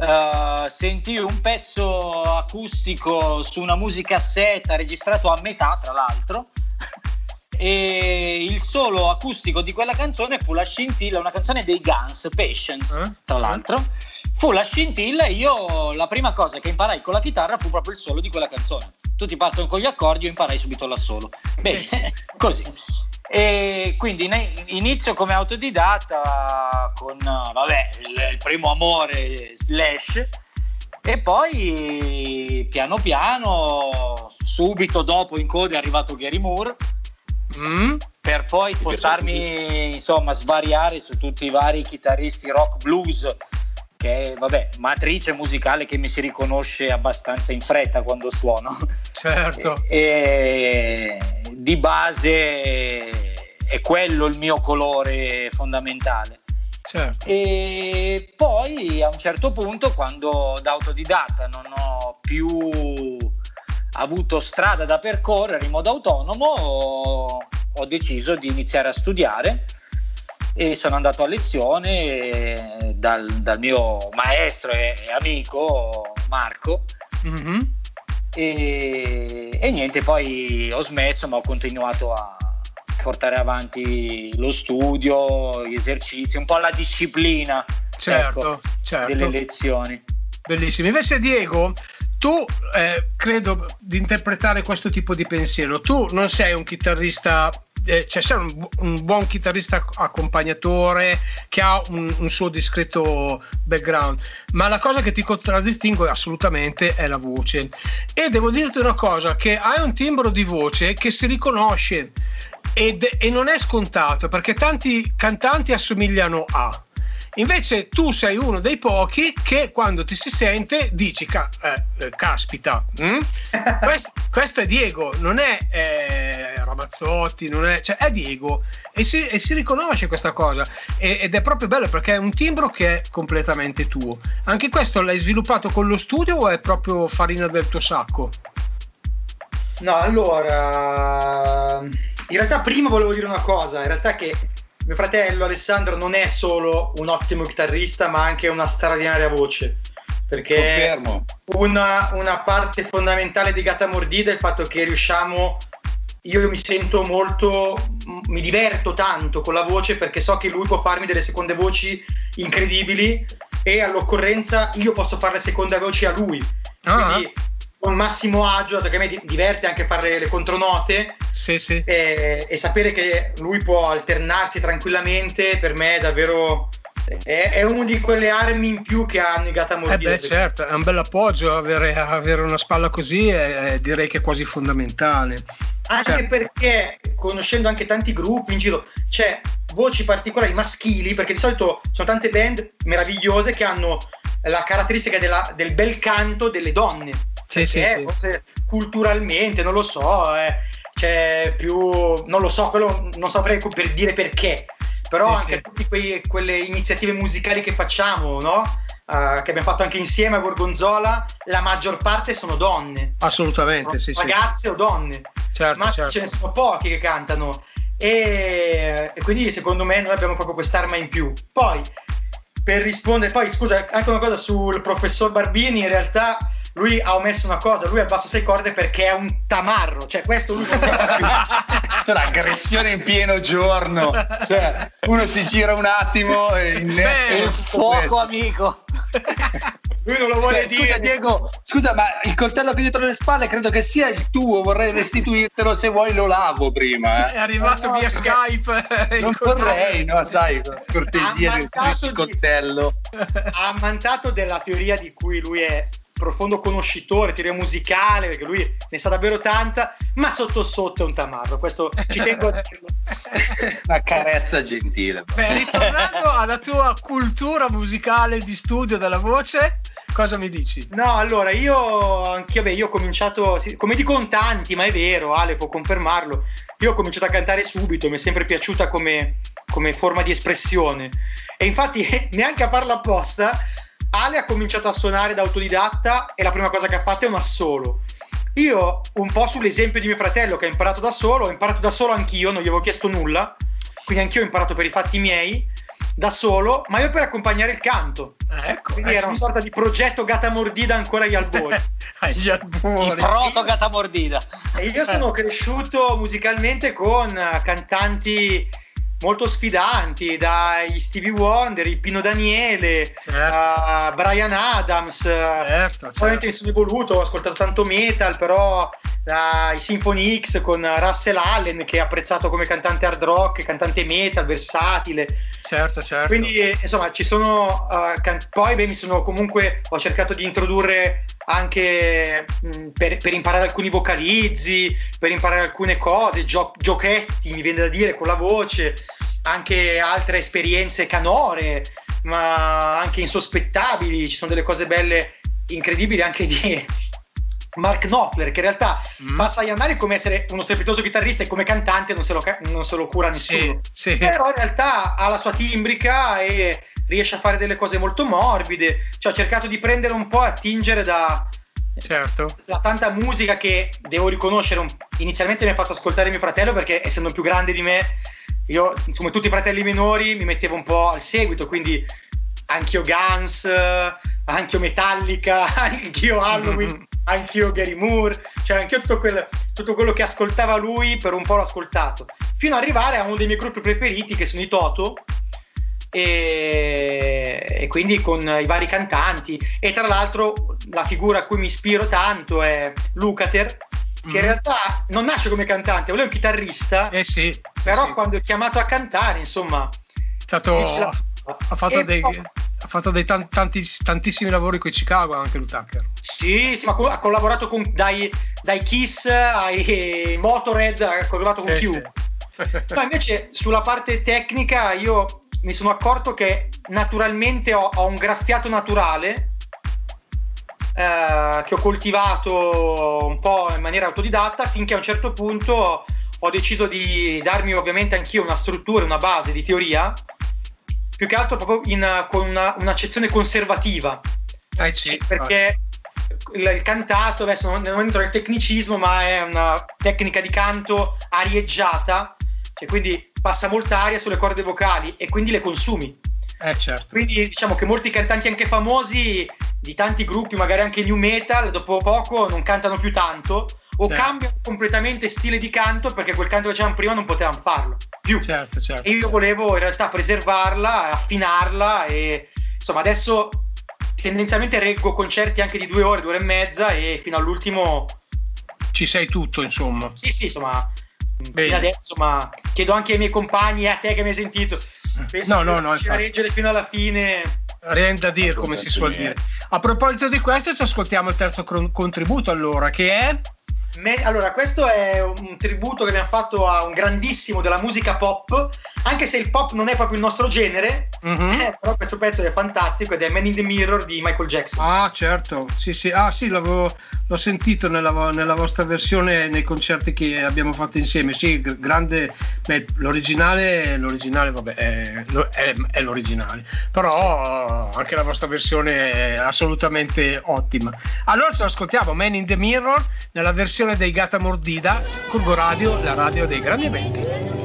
eh, sentii un pezzo acustico su una musicassetta registrato a metà, tra l'altro. E il solo acustico di quella canzone fu la scintilla, una canzone dei Guns, Patience, Eh? tra l'altro. Fu la scintilla e io la prima cosa che imparai con la chitarra fu proprio il solo di quella canzone. Tutti partono con gli accordi, io imparai subito l'assolo. Bene, così. E quindi inizio come autodidatta con, vabbè, il, il primo amore Slash e poi piano piano, subito dopo in coda è arrivato Gary Moore Mm? per poi spostarmi, insomma, svariare su tutti i vari chitarristi rock blues, che è, vabbè, matrice musicale che mi si riconosce abbastanza in fretta quando suono. Certo. E, e di base è quello il mio colore fondamentale. certo. E poi a un certo punto, quando da autodidatta non ho più avuto strada da percorrere in modo autonomo, ho, deciso di iniziare a studiare e sono andato a lezione dal, dal mio maestro e, e amico Marco Mhm. e, e niente, poi ho smesso ma ho continuato a portare avanti lo studio, gli esercizi, un po' la disciplina Certo, ecco, certo. delle lezioni. Bellissimo. Invece, Diego, tu eh, credo di interpretare questo tipo di pensiero. Tu non sei un chitarrista, eh, cioè sei un, un buon chitarrista accompagnatore che ha un, un suo discreto background, ma la cosa che ti contraddistingue assolutamente è la voce. E devo dirti una cosa: che hai un timbro di voce che si riconosce. Ed- e non è scontato perché tanti cantanti assomigliano a. Invece tu sei uno dei pochi che quando ti si sente dici "Ca- eh, eh, caspita, mm? questo, questo è Diego, non è eh, Ramazzotti, non è, cioè è Diego e si, e si riconosce questa cosa E- ed è proprio bello perché è un timbro che è completamente tuo. Anche questo l'hai sviluppato con lo studio o è proprio farina del tuo sacco? No, allora, in realtà prima volevo dire una cosa, in realtà che mio fratello Alessandro non è solo un ottimo chitarrista, ma anche una straordinaria voce, perché una, una parte fondamentale di Gata Mordida è il fatto che riusciamo, io mi sento molto, mi diverto tanto con la voce perché so che lui può farmi delle seconde voci incredibili e all'occorrenza io posso fare le seconde voci a lui. Ah. Quindi con massimo agio, dato che a me di- diverte anche fare le contronote Sì, sì. e, e sapere che lui può alternarsi tranquillamente per me è davvero è, è una di quelle armi in più che hanno i Gata Eh Mordida. beh, certo, è un bel appoggio avere, avere una spalla così, è- è- direi che è quasi fondamentale. Anche Certo. perché, conoscendo anche tanti gruppi in giro, c'è voci particolari maschili, perché di solito sono tante band meravigliose che hanno la caratteristica della- del bel canto delle donne. Sì, sì, sì. forse culturalmente, non lo so, eh, c'è più... non lo so, quello non saprei per dire perché, però Sì, anche sì. tutte quei- quelle iniziative musicali che facciamo, no? Eh, che abbiamo fatto anche insieme a Gorgonzola, la maggior parte sono donne. Assolutamente, sì, sì. ragazze o donne Certo, ma certo. ce ne sono pochi che cantano e, e quindi secondo me noi abbiamo proprio quest'arma in più poi per rispondere poi scusa anche una cosa sul professor Barbini in realtà lui ha omesso una cosa lui ha il basso sei corde perché è un tamarro cioè questo lui non più Sarà aggressione in pieno giorno. Cioè, uno si gira un attimo e innesca tutto Fuoco questo. amico. lui non lo vuole Cioè, dire scusa Diego, scusa, ma il coltello che ho dietro le spalle credo che sia il tuo, vorrei restituirtelo se vuoi lo lavo prima. È eh. arrivato No, via Skype. eh, Non il vorrei, no, sai, il di- coltello. ha ammantato della teoria di cui lui è profondo conoscitore, teoria musicale, perché lui ne sa davvero tanta, ma sotto sotto è un tamarro, questo ci tengo a dirlo. Una carezza gentile. Beh, ritornando alla tua cultura musicale di studio della voce, cosa mi dici? No, allora io anche beh, io ho cominciato, come dicono tanti, ma è vero, Ale può confermarlo. Io ho cominciato a cantare subito, mi è sempre piaciuta come, come forma di espressione. E infatti, neanche a farla apposta, Ale ha cominciato a suonare da autodidatta e la prima cosa che ha fatto è un assolo. Io, un po' sull'esempio di mio fratello che ha imparato da solo, ho imparato da solo anch'io, non gli avevo chiesto nulla, quindi anch'io ho imparato per i fatti miei, da solo, ma io per accompagnare il canto. Eh, Ecco, Quindi eh, era una sorta di progetto gata mordida ancora agli albori. agli Il albori. proto gata mordida. E io sono cresciuto musicalmente con eh, cantanti molto sfidanti, dai Stevie Wonder, il Pino Daniele, Certo. a Brian Adams. Certo, certo. mi sono evoluto, ho ascoltato tanto metal, però dai Symphony X con Russell Allen che è apprezzato come cantante hard rock, cantante metal, versatile. certo, certo. Quindi, eh, insomma, ci sono. eh, can- poi, beh, mi sono comunque. Ho cercato di introdurre anche mh, per, per imparare alcuni vocalizzi, per imparare alcune cose, gio- giochetti, mi viene da dire, con la voce, anche altre esperienze canore, ma anche insospettabili, ci sono delle cose belle, incredibili anche di Mark Knopfler, che in realtà Mm. passa agli annali come essere uno strepitoso chitarrista e come cantante non se lo, non se lo cura nessuno. Sì, sì. Però in realtà ha la sua timbrica e riesce a fare delle cose molto morbide. Cioè, ha cercato di prendere un po' e attingere da, certo. la tanta musica che devo riconoscere. Inizialmente mi ha fatto ascoltare mio fratello perché, essendo più grande di me, io, come tutti i fratelli minori, mi mettevo un po' al seguito. Quindi anch'io Guns, anch'io Metallica, anch'io Halloween, Mhm. anch'io Gary Moore. Cioè, anch'io tutto, quel- tutto quello che ascoltava lui per un po' l'ho ascoltato. Fino ad arrivare a uno dei miei gruppi preferiti, che sono i Toto e, e quindi con i vari cantanti e tra l'altro la figura a cui mi ispiro tanto è Lucater che in Mhm. realtà non nasce come cantante, lui è un chitarrista Eh sì. però sì. quando è chiamato a cantare insomma È stato- la- ha fatto dei, poi- ha fatto dei tan- tanti- tantissimi lavori con i Chicago anche Lutaker. sì, sì ma co- ha collaborato con, dai, dai Kiss ai Motorhead ha collaborato con Sì, Q sì. No, invece sulla parte tecnica io mi sono accorto che naturalmente ho, ho un graffiato naturale eh, che ho coltivato un po' in maniera autodidatta finché a un certo punto ho deciso di darmi ovviamente anch'io una struttura, una base di teoria, più che altro proprio in- con una, un'accezione conservativa. Eh sì, perché il, il cantato, adesso non, non entro nel tecnicismo, ma è una tecnica di canto arieggiata, cioè quindi passa molta aria sulle corde vocali e quindi le consumi. eh certo. Quindi diciamo che molti cantanti anche famosi di tanti gruppi, magari anche new metal, dopo poco non cantano più tanto o Certo. cambiano completamente stile di canto perché quel canto che facevano prima non potevano farlo più. Certo, certo. E io volevo in realtà preservarla, affinarla e insomma adesso tendenzialmente reggo concerti anche di due ore, due ore e mezza e fino all'ultimo Ci sei tutto, insomma. sì sì insomma Bene. adesso insomma chiedo anche ai miei compagni e a te che mi hai sentito penso No, che no, no, riuscire a infatti. reggere fino alla fine Rien da dire, come si suol dire. A proposito di questo, ci ascoltiamo il terzo contributo allora, che è... Allora, questo è un tributo che abbiamo fatto a un grandissimo della musica pop, anche se il pop non è proprio il nostro genere, Mhm. eh, però questo pezzo è fantastico ed è Man in the Mirror di Michael Jackson. Ah, certo, sì, sì, ah, sì l'ho sentito nella, nella vostra versione nei concerti che abbiamo fatto insieme. Sì, gr- grande, beh, l'originale, l'originale, vabbè, è, è- è l'originale, però anche la vostra versione è assolutamente ottima. Allora ce l'ascoltiamo, Man in the Mirror, nella versione dei Gata Mordida, Corgo Radio, la radio dei grandi eventi.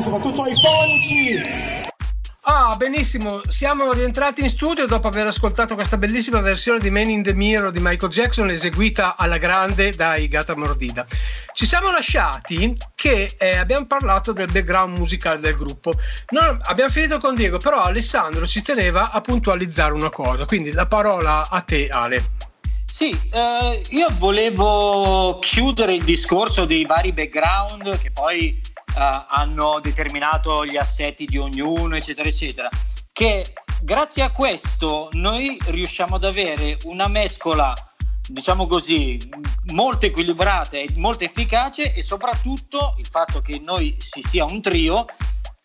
Grazie soprattutto ai fonici. Ah, benissimo, siamo rientrati in studio dopo aver ascoltato questa bellissima versione di Man in the Mirror di Michael Jackson eseguita alla grande dai Gata Mordida. Ci siamo lasciati che eh, abbiamo parlato del background musicale del gruppo. Non- abbiamo finito con Diego, però Alessandro ci teneva a puntualizzare una cosa, quindi la parola a te Ale. Sì, eh, io volevo chiudere il discorso dei vari background che poi hanno determinato gli assetti di ognuno, eccetera, eccetera. Che grazie a questo noi riusciamo ad avere una mescola, diciamo così, molto equilibrata e molto efficace e soprattutto il fatto che noi si sia un trio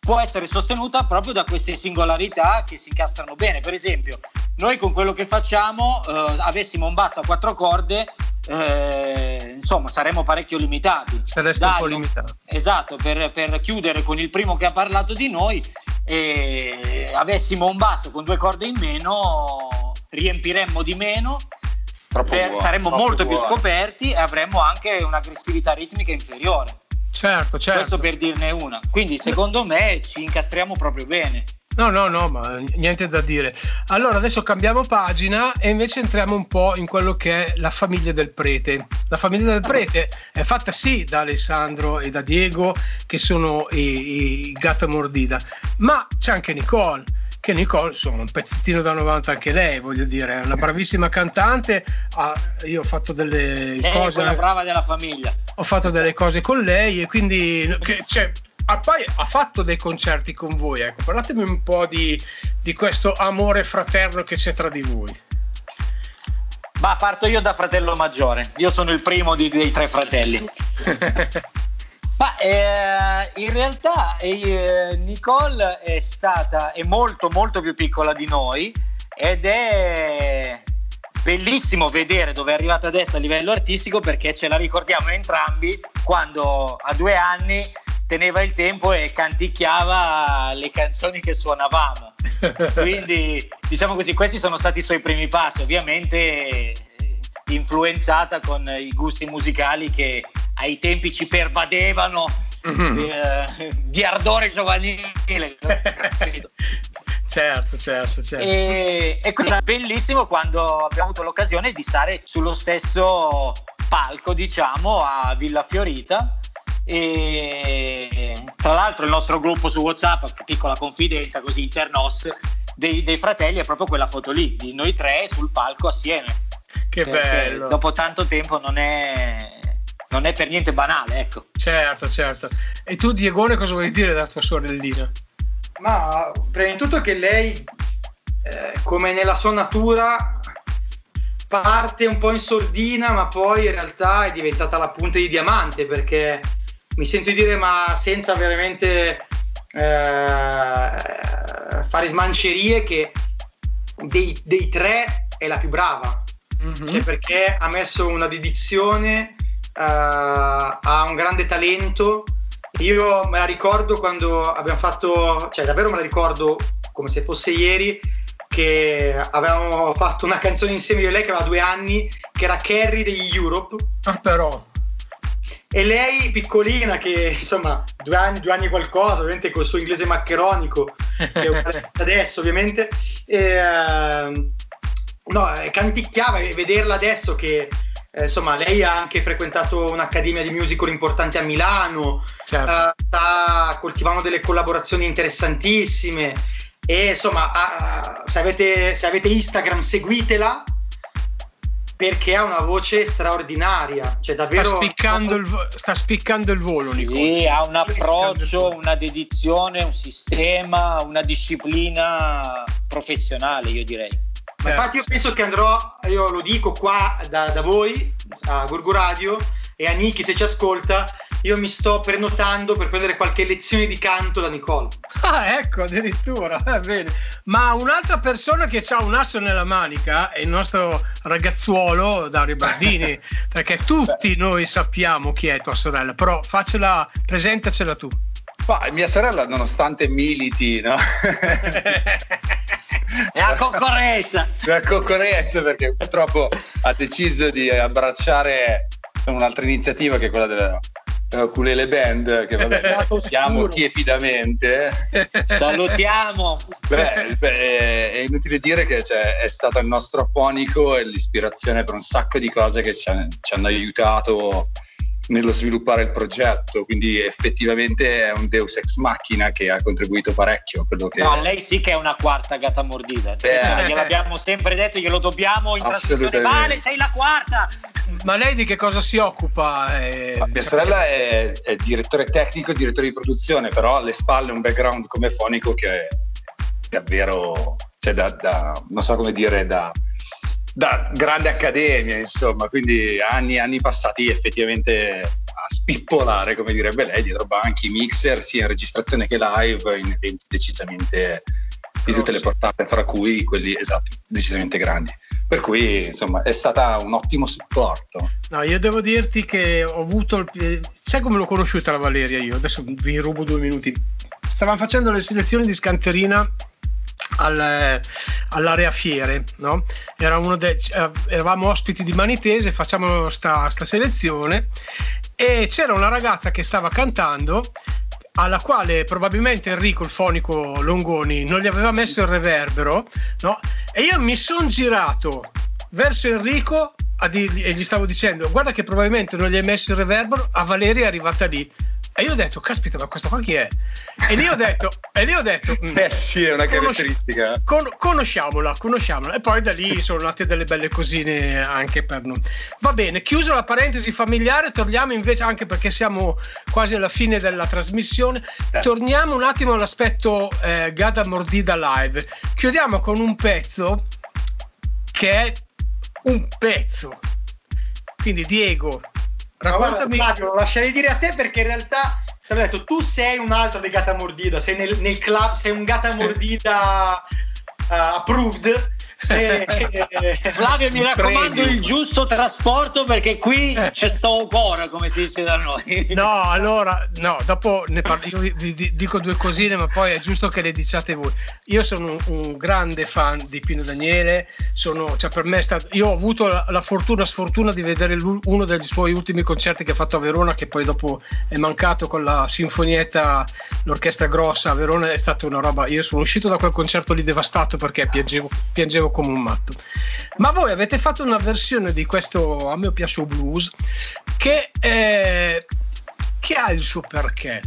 può essere sostenuta proprio da queste singolarità che si incastrano bene. Per esempio, noi con quello che facciamo, eh, avessimo un basso a quattro corde, eh, insomma, saremmo parecchio limitati. Sareste un po' Dario, limitato. Esatto, per, per chiudere con il primo che ha parlato di noi, eh, avessimo un basso con due corde in meno, riempiremmo di meno, Troppo per- buono, saremmo molto più buono. scoperti e avremmo anche un'aggressività ritmica inferiore. Certo, certo. Questo per dirne una. Quindi secondo me ci incastriamo proprio bene. No, no, no, ma niente da dire. Allora adesso cambiamo pagina e invece entriamo un po' in quello che è la famiglia del prete. La famiglia del prete è fatta sì da Alessandro e da Diego, che sono i, i gatta mordida, ma c'è anche Nicole. Che Nicole, insomma, un pezzettino da 90 anche lei, voglio dire, è una bravissima cantante. Ah, io ho fatto delle Lei è cose quella brava della famiglia. ho fatto delle cose con lei e quindi che- cioè, ah, poi ha fatto dei concerti con voi ecco parlatemi un po' di, di questo amore fraterno che c'è tra di voi Ma parto io da fratello maggiore. Io sono il primo di- dei tre fratelli. Ma eh, in realtà eh, Nicole è stata è molto molto più piccola di noi ed è bellissimo vedere dove è arrivata adesso a livello artistico perché ce la ricordiamo entrambi quando a due anni teneva il tempo e canticchiava le canzoni che suonavamo. Quindi diciamo così, questi sono stati i suoi primi passi, ovviamente influenzata con i gusti musicali che ai tempi ci pervadevano Mhm. eh, di ardore giovanile. certo certo certo E, e quindi era bellissimo quando abbiamo avuto l'occasione di stare sullo stesso palco, diciamo, a Villa Fiorita. E tra l'altro il nostro gruppo su WhatsApp, piccola confidenza così internos, dei, dei fratelli è proprio quella foto lì, di noi tre sul palco assieme. Che bello Dopo tanto tempo non è, non è per niente banale, ecco. certo certo e tu Diegone cosa vuoi dire della tua sorellina Ma prima di tutto che lei, eh, come nella sua natura, parte un po' in sordina, ma poi in realtà è diventata la punta di diamante perché mi sento di dire, ma senza veramente eh, fare smancerie, che dei, dei tre è la più brava. Mhm. Cioè, perché ha messo una dedizione, eh, ha un grande talento. Io me la ricordo quando abbiamo fatto, cioè davvero me la ricordo come se fosse ieri, che avevamo fatto una canzone insieme io e lei che aveva due anni, che era Carrie degli Europe. Ah, però. E lei, piccolina, che insomma, due anni, due anni qualcosa, ovviamente col suo inglese maccheronico, che è adesso, ovviamente. E, ehm, no, eh, canticchiava e vederla adesso che. eh, insomma, lei ha anche frequentato un'accademia di musical importante a Milano, Certo. eh, sta coltivando delle collaborazioni interessantissime. E insomma, ha- se, avete, se avete Instagram, seguitela perché ha una voce straordinaria. Cioè, Sta davvero. spiccando, il, vo- sta spiccando il volo, Nico. Sì, ha un Sta approccio, una dedizione, un sistema, una disciplina professionale, io direi. Certo. infatti io penso che andrò, io lo dico qua da, da voi, a Gorgo Radio, e a Niki se ci ascolta, io mi sto prenotando per prendere qualche lezione di canto da Nicole. Ah, ecco, addirittura. Eh, bene. Ma un'altra persona che ha un asso nella manica è il nostro ragazzuolo Dario Bardini, perché tutti noi sappiamo chi è tua sorella, però faccela, presentacela tu. Ma mia sorella, nonostante militi, no? È la concorrenza! la concorrenza perché purtroppo ha deciso di abbracciare un'altra iniziativa che è quella della, Ukulele Band che vabbè siamo tiepidamente Salutiamo! Beh, beh, è inutile dire che cioè, è stato il nostro fonico e l'ispirazione per un sacco di cose che ci, han- ci hanno aiutato nello sviluppare il progetto, quindi effettivamente è un deus ex machina che ha contribuito parecchio che No, lei sì che è una quarta gatta mordida. Eh. Gliel'abbiamo sempre detto, glielo dobbiamo in trasmissione. Vale, sei la quarta! Ma lei di che cosa si occupa? Eh, mia sorella è, è direttore tecnico e direttore di produzione, però alle spalle un background come fonico che è davvero, cioè da, da- non so come dire, da, da grande accademia, insomma, quindi anni e anni passati effettivamente a spippolare, come direbbe lei, dietro banchi, mixer, sia in registrazione che live, in eventi decisamente di tutte le portate, fra cui quelli esatto, decisamente grandi. Per cui, insomma, è stata un ottimo supporto. No, io devo dirti che ho avuto il... Sai come l'ho conosciuta la Valeria io? Adesso vi rubo due minuti. Stavamo facendo le selezioni di scanterina al- all'area fiere, no? Era de- eh, eravamo ospiti di Manitese, facciamo sta, selezione e c'era una ragazza che stava cantando alla quale probabilmente Enrico, il fonico Longoni, non gli aveva messo il reverbero, no? E io mi sono girato verso Enrico e gli stavo dicendo: Guarda, che probabilmente non gli hai messo il reverbero. A Valeria è arrivata lì. E io ho detto: Caspita, ma questa qua chi è? E lì ho detto: E lì ho detto "Mm, Eh sì, è una caratteristica. con- conosciamola, conosciamola. E poi da lì sono nate delle belle cosine anche per noi. Va bene, chiuso la parentesi familiare, torniamo invece, anche perché siamo quasi alla fine della trasmissione, Eh. torniamo un attimo all'aspetto eh, Gada Mordida Live. Chiudiamo con un pezzo che è un pezzo. Quindi Diego, Ma guarda, raccontami... Flavio, lo lascerei dire a te perché in realtà ti avevo detto tu sei un altro di Gata Mordida, sei nel, nel club, sei un Gata Mordida uh, approved. E- e- Flavio, mi raccomando premio. il giusto trasporto perché qui Eh. c'è sto ancora, come si dice da noi. No, allora, no, dopo ne parlo, io vi, vi dico due cosine, ma poi è giusto che le diciate voi. Io sono un, un grande fan di Pino Daniele, sono, cioè per me è stato, io ho avuto la, la fortuna, sfortuna di vedere uno dei suoi ultimi concerti che ha fatto a Verona, che poi dopo è mancato con la sinfonietta, l'orchestra grossa a Verona, è stata una roba, io sono uscito da quel concerto lì devastato perché piangevo, piangevo come un matto. Ma voi avete fatto una versione di questo a me piace blues che, eh, che ha il suo perché.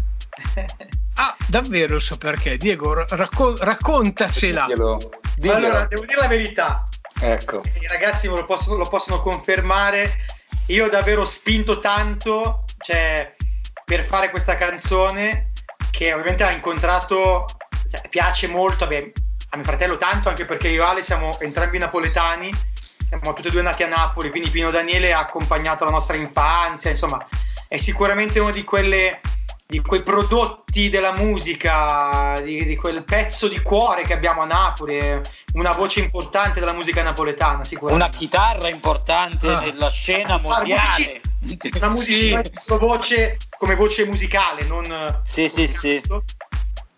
Ha davvero il suo perché. Diego, racco- raccontacela. Diglielo- diglielo. allora, devo dire la verità, ecco. i ragazzi me lo possono, lo possono confermare. Io ho davvero spinto tanto cioè, per fare questa canzone che ovviamente ha incontrato, cioè, piace molto. vabbè, a mio fratello tanto, anche perché io e Ale siamo entrambi napoletani, siamo tutti e due nati a Napoli, quindi Pino Daniele ha accompagnato la nostra infanzia, insomma, è sicuramente uno di quelle di quei prodotti della musica, di, di quel pezzo di cuore che abbiamo a Napoli, è una voce importante della musica napoletana, Una sicuramente. chitarra importante Ah. nella scena Ah, mondiale. musici- Una musica voce, come voce musicale, non Sì, sì, sì.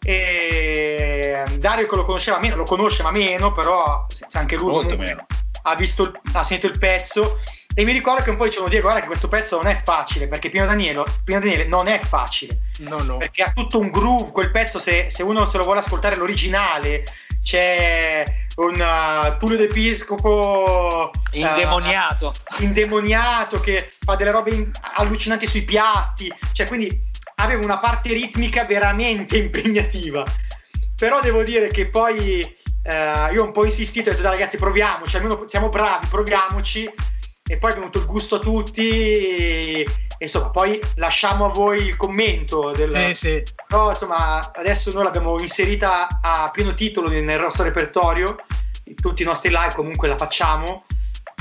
E Dario che lo conosceva meno, lo conosce ma meno, però anche lui Molto meno. ha visto ha sentito il pezzo e mi ricordo che un po' dicevano Diego guarda che questo pezzo non è facile perché Pino Daniele, Pino Daniele non è facile No, no. perché ha tutto un groove quel pezzo se, se uno se lo vuole ascoltare l'originale c'è un uh, Tullio d'Episcopo uh, Indemoniato. indemoniato che fa delle robe in- allucinanti sui piatti, cioè quindi aveva una parte ritmica veramente impegnativa. Però devo dire che poi eh, io ho un po' insistito e ho detto dai ragazzi proviamoci, almeno siamo bravi, proviamoci e poi è venuto il gusto a tutti e, insomma poi lasciamo a voi il commento del, Sì, sì. però insomma adesso noi l'abbiamo inserita a pieno titolo nel nostro repertorio in tutti i nostri live comunque la facciamo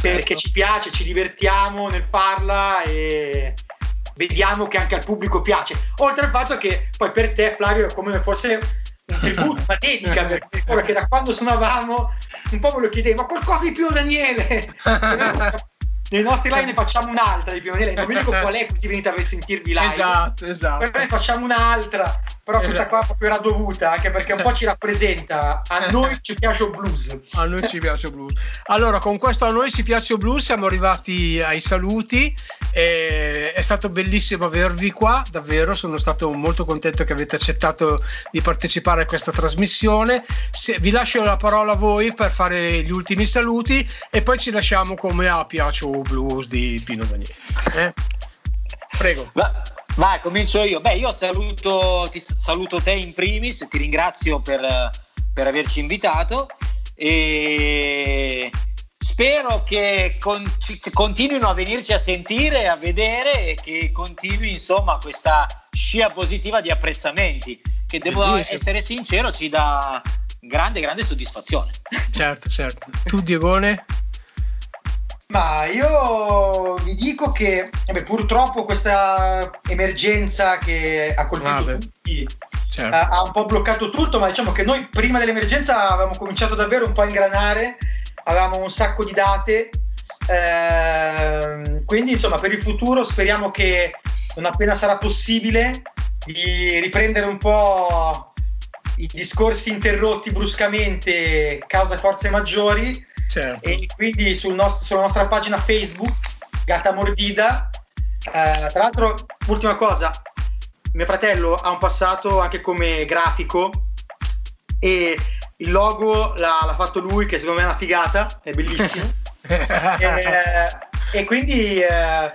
perché ci piace ci divertiamo nel farla e vediamo che anche al pubblico piace. Oltre al fatto che poi per te Flavio è come fosse un tributo una dedica perché da quando suonavamo un po' me lo chiedevo ma qualcosa di Pino Daniele? Nei nostri live ne facciamo un'altra di Pino Daniele. Non vi dico qual è così venite a sentirvi live. Esatto, esatto. poi ne facciamo un'altra, però questa Esatto. qua proprio era dovuta, anche perché un po' ci rappresenta. A noi ci piace il blues. A noi ci piace il blues. Allora, con questo a noi ci piace il blues, siamo arrivati ai saluti. e è stato bellissimo avervi qua, davvero. Sono stato molto contento che avete accettato di partecipare a questa trasmissione. Se- vi lascio la parola a voi per fare gli ultimi saluti e poi ci lasciamo come a Piace il blues di Pino Daniele. Eh? Prego. Va- Vai, comincio io. Beh, io saluto, ti saluto te in primis, ti ringrazio per, per averci invitato e spero che con- continuino a venirci a sentire, a vedere e che continui insomma questa scia positiva di apprezzamenti che devo Bellissimo. essere sincero ci dà grande grande soddisfazione. Certo, certo. Tu, Diegone? Ma io vi dico che vabbè, purtroppo questa emergenza che ha colpito Vabbè. tutti Certo. eh, ha un po' bloccato tutto, ma diciamo che noi prima dell'emergenza avevamo cominciato davvero un po' a ingranare, avevamo un sacco di date. ehm, quindi insomma per il futuro speriamo che non appena sarà possibile di riprendere un po' i discorsi interrotti bruscamente causa forze maggiori certo. e quindi sul nost- sulla nostra pagina Facebook Gatta Morbida eh, tra l'altro ultima cosa mio fratello ha un passato anche come grafico e il logo l'ha, l'ha fatto lui che secondo me è una figata è bellissimo e, e quindi eh,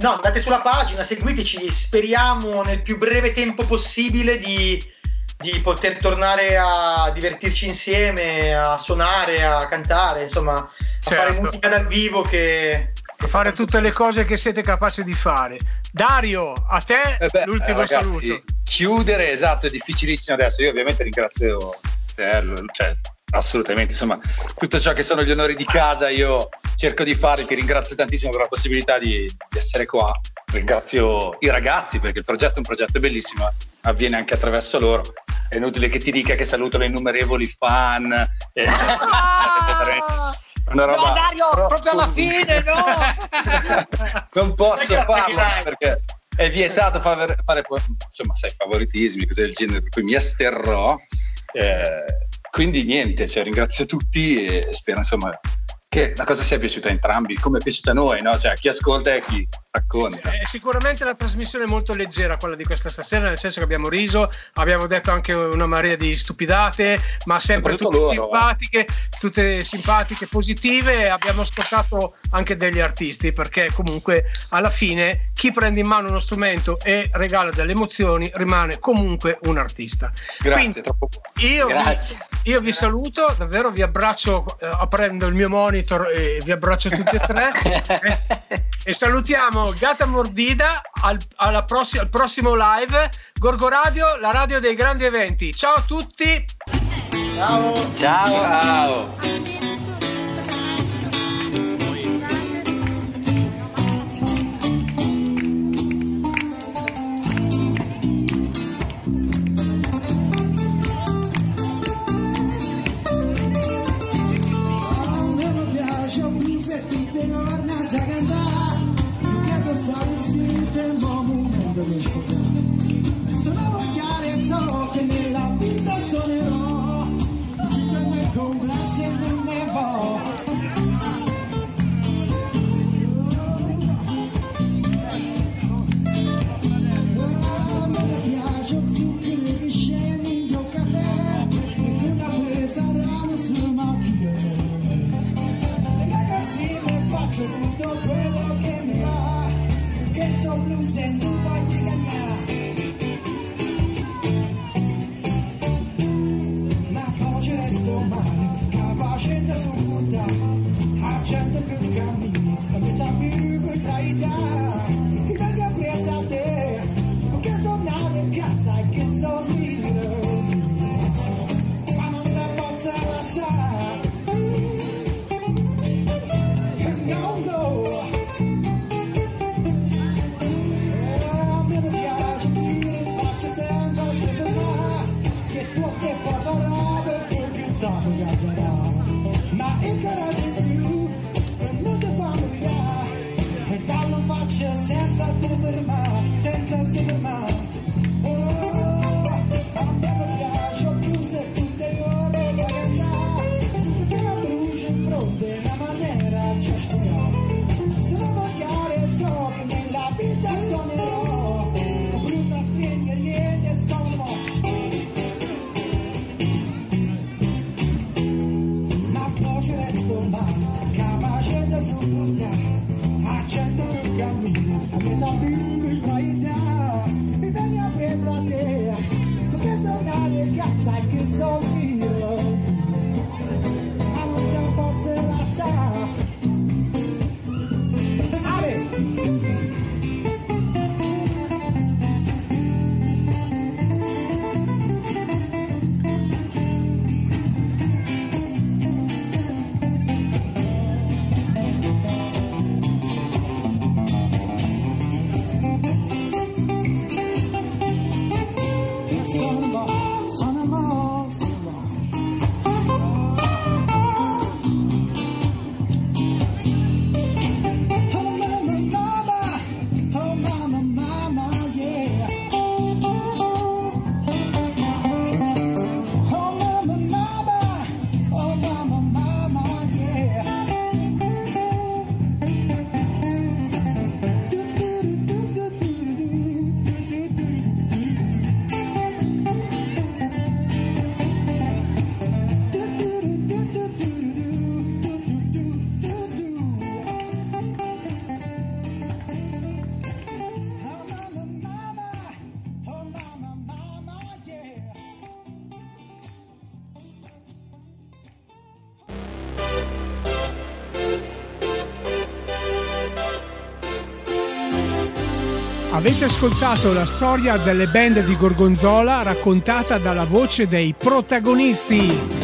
no, andate sulla pagina, seguiteci, speriamo nel più breve tempo possibile di, di poter tornare a divertirci insieme, a suonare, a cantare, insomma, a Certo. fare musica dal vivo che... a fare tutte le cose che siete capaci di fare. Dario, a te Eh beh, l'ultimo eh, ragazzi, saluto. Chiudere, esatto, è difficilissimo adesso. Io ovviamente ringrazio te, lo- cioè, assolutamente, insomma, tutto ciò che sono gli onori di casa io cerco di farli, ti ringrazio tantissimo per la possibilità di, di essere qua. Ringrazio i ragazzi perché il progetto è un progetto bellissimo, avviene anche attraverso loro. È inutile che ti dica che saluto le innumerevoli fan. eh, una roba no Dario, troppo- proprio alla fine, no! non posso farlo perché è vietato fare, fare insomma sai favoritismi cose del genere per cui mi asterrò Eh, quindi niente cioè, ringrazio tutti e spero insomma che la cosa sia piaciuta a entrambi come è piaciuta a noi no? cioè, chi ascolta e chi racconta È sicuramente la trasmissione molto leggera quella di questa stasera, nel senso che abbiamo riso, abbiamo detto anche una marea di stupidate, ma sempre tutte loro, simpatiche, tutte simpatiche, positive. Abbiamo ascoltato anche degli artisti, perché comunque alla fine chi prende in mano uno strumento e regala delle emozioni rimane comunque un artista. grazie Quindi, troppo io vi, Grazie. io vi saluto, davvero vi abbraccio eh, aprendo il mio monitor e vi abbraccio tutti e tre. Eh, e salutiamo abbiamo Gata Mordida al, pross- al prossimo live. Gorgo Radio, la radio dei grandi eventi. Ciao a tutti. Ciao. Ciao. Ciao. Avete ascoltato la storia delle band di Gorgonzola raccontata dalla voce dei protagonisti.